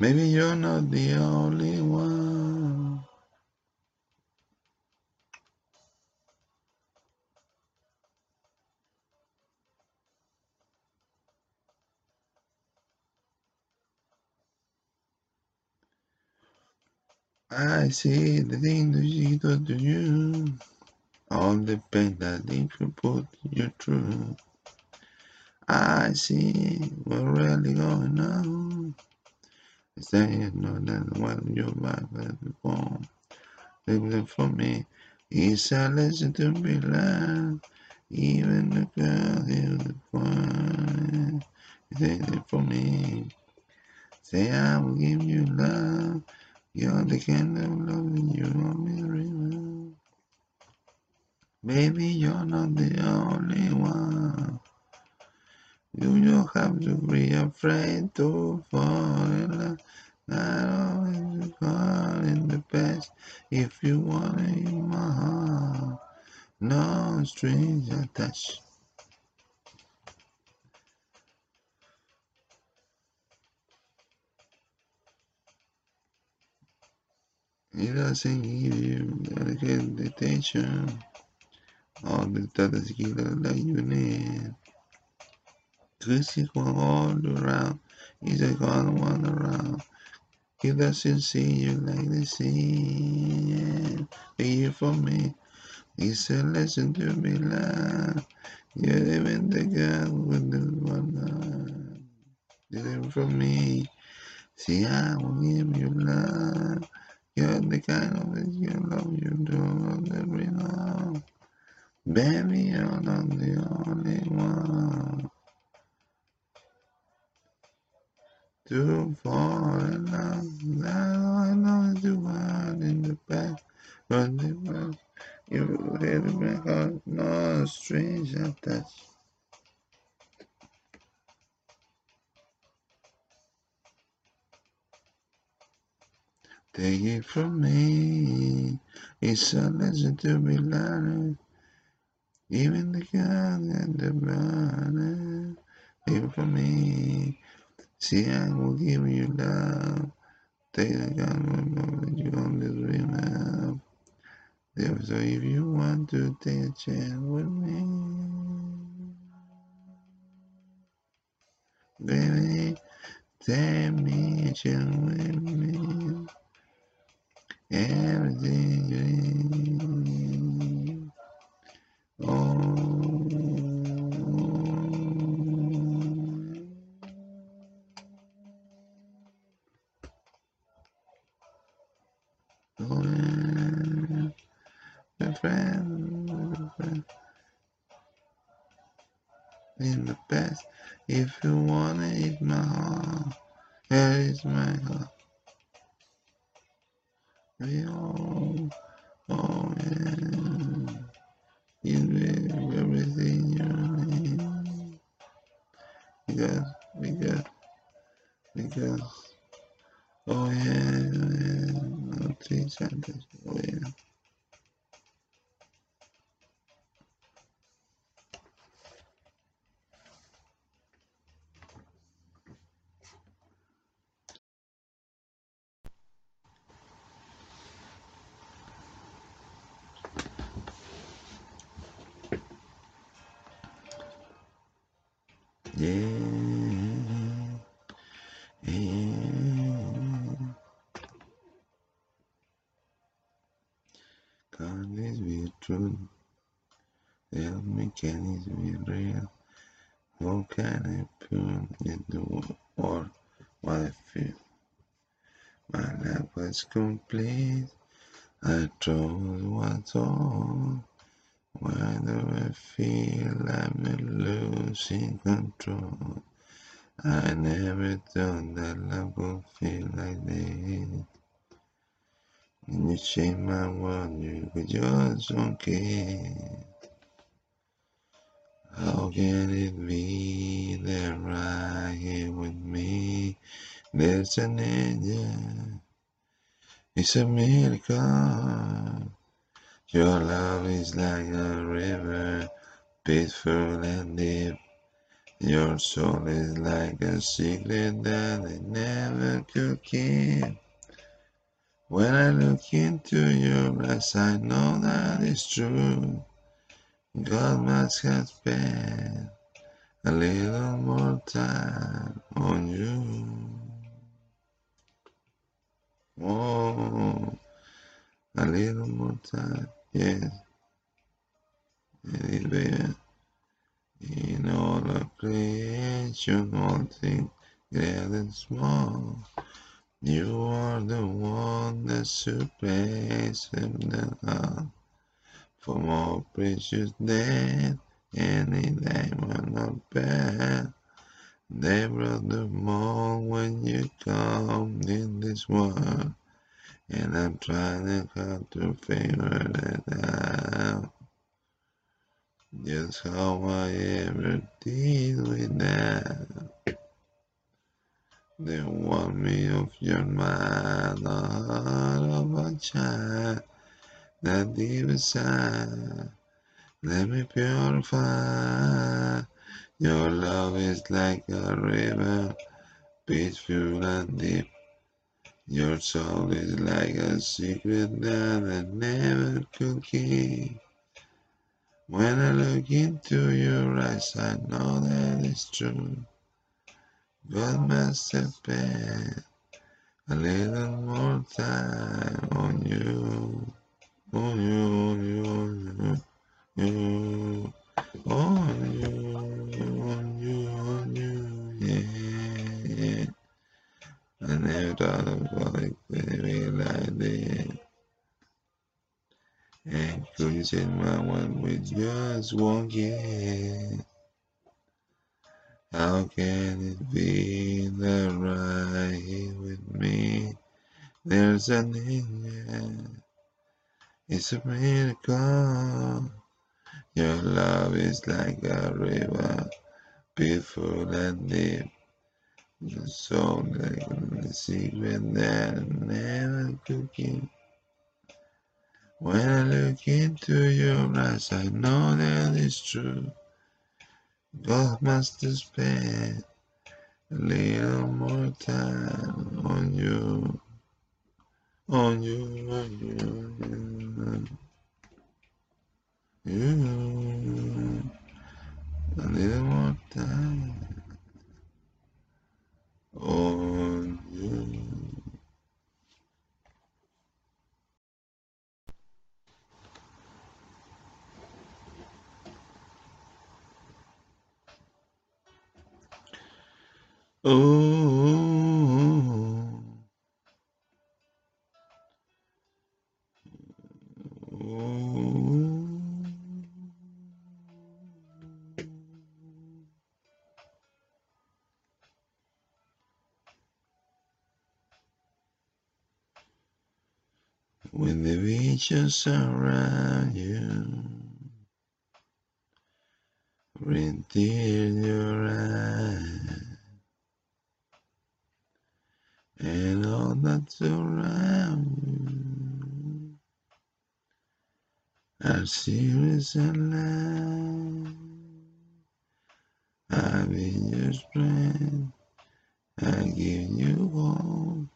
Maybe you're not the only one. I see the thing that she does to you. All the pain that they put you through. I see what's really going on. Saying no, that's what your life has before. Living for me. He said, listen to me loud. Even the girl fine. He said it for me. Say I will give you love. You're the kind of love that you always remember. Baby, you're not the only one. You don't have to be afraid to fall in love. Not always caught in the past. If you want it in my heart, no strings attached. It doesn't give you delicate attention. All the tequila that you need. Twist it all around. Like all one around. He doesn't see you like the sea. Be here for me. He said, listen to me loud. You're even the girl with the one. Deliver from me. See, I will give you love. You're the kind of it you love you do every now. Baby, you're not the only one. To fall in love, now I know the one in the back, but the one you hit me heart, no strange attached. Take it from me, it's a lesson to be learned. Even the gun and the banner, take it from me. See, I will give you love. Take the gun that you only dream of. So if you want to take a chance with me, baby, take me a chance with me. Everything you need. Friend, friend. In the past, if you wanna eat my heart, here is my heart. We all, oh yeah, you do everything you need. Because, because, because, oh yeah, yeah, three sentences, me, can this be real? How can I put into or what I feel? My life was complete. I chose what's all. Why do I feel I'm losing control? I never thought that love would feel like this. And you change my world, you could just don't care. How can it be that right here with me? There's an angel. It's a miracle. Your love is like a river, peaceful and deep. Your soul is like a secret that I never could keep. When I look into your eyes, I know that it's true. God must have spent a little more time on you. Oh, a little more time, yes, it is. In all of creation, all things great and small, you are the one that surpasses them all. For more precious than any diamond or pearl, they brought the more when you come in this world. And I'm trying to come to figure it out. Just how I ever deal with that. They want me off your mind, the heart that deep inside. Let me purify. Your love is like a river, peaceful and deep. Your soul is like a secret that I never could keep. When I look into your eyes, I know that it's true. God must have spent a little more time on you, on you, on you, on you, on you, on you, on you, yeah, yeah. I never thought of like baby like that. And could you take my one with just one kiss? How can it be that right here with me? There's an angel. It's a miracle. Your love is like a river, beautiful and deep. So like the secret that I never could keep. When I look into your eyes, I know that it's true. God must spent a little more time on you, on you, on you, on you. A little more time on you. When the beaches surround you, bring tears in your eyes, and all that's around are serious and loud. I've been your strength, I give you hope,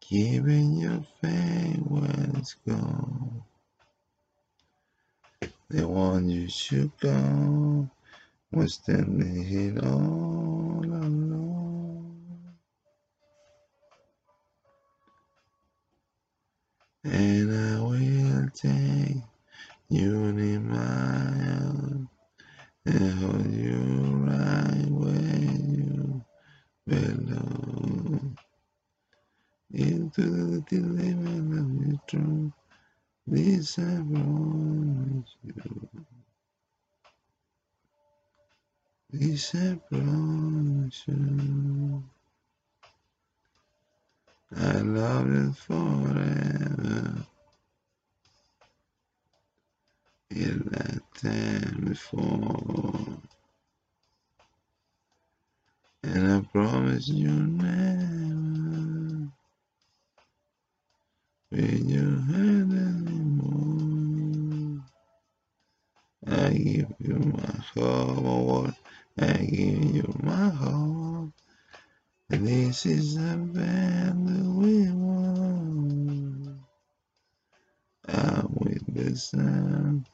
keeping your faith when it's gone. The one you should go was standing here all my arms and hold you right where you belong. Into the dilemma of your throne, this I promise you. This I promise you. I love you forever. Before. And I promise you never be your head anymore. I give you my heart. I give you my heart. This is the band that we want. I'm with the sun,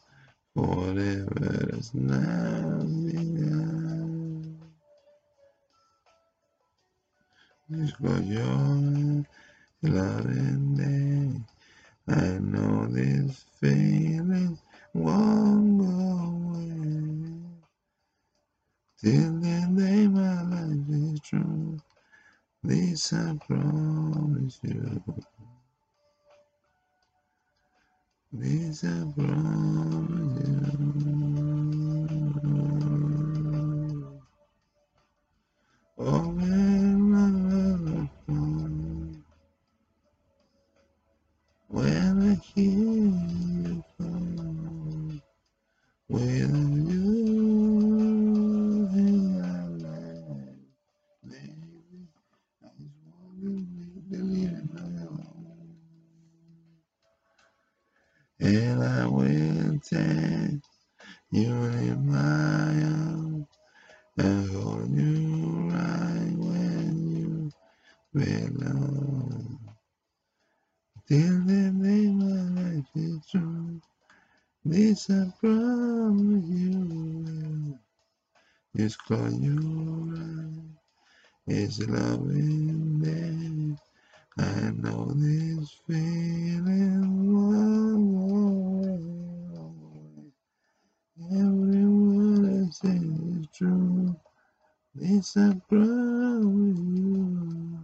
forever is now your loving day. I know this feeling won't go away. Till the day my life is true, this I promise you. This I And I will take you in my arms and hold you right when you belong. Till the day my life is through, this I promise you. Just close your eyes, it's loving day. I know this feeling won't go away. Every word I say is true. This I promise you.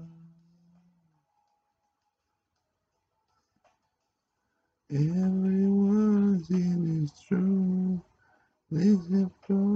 Every word I say is true. This I promise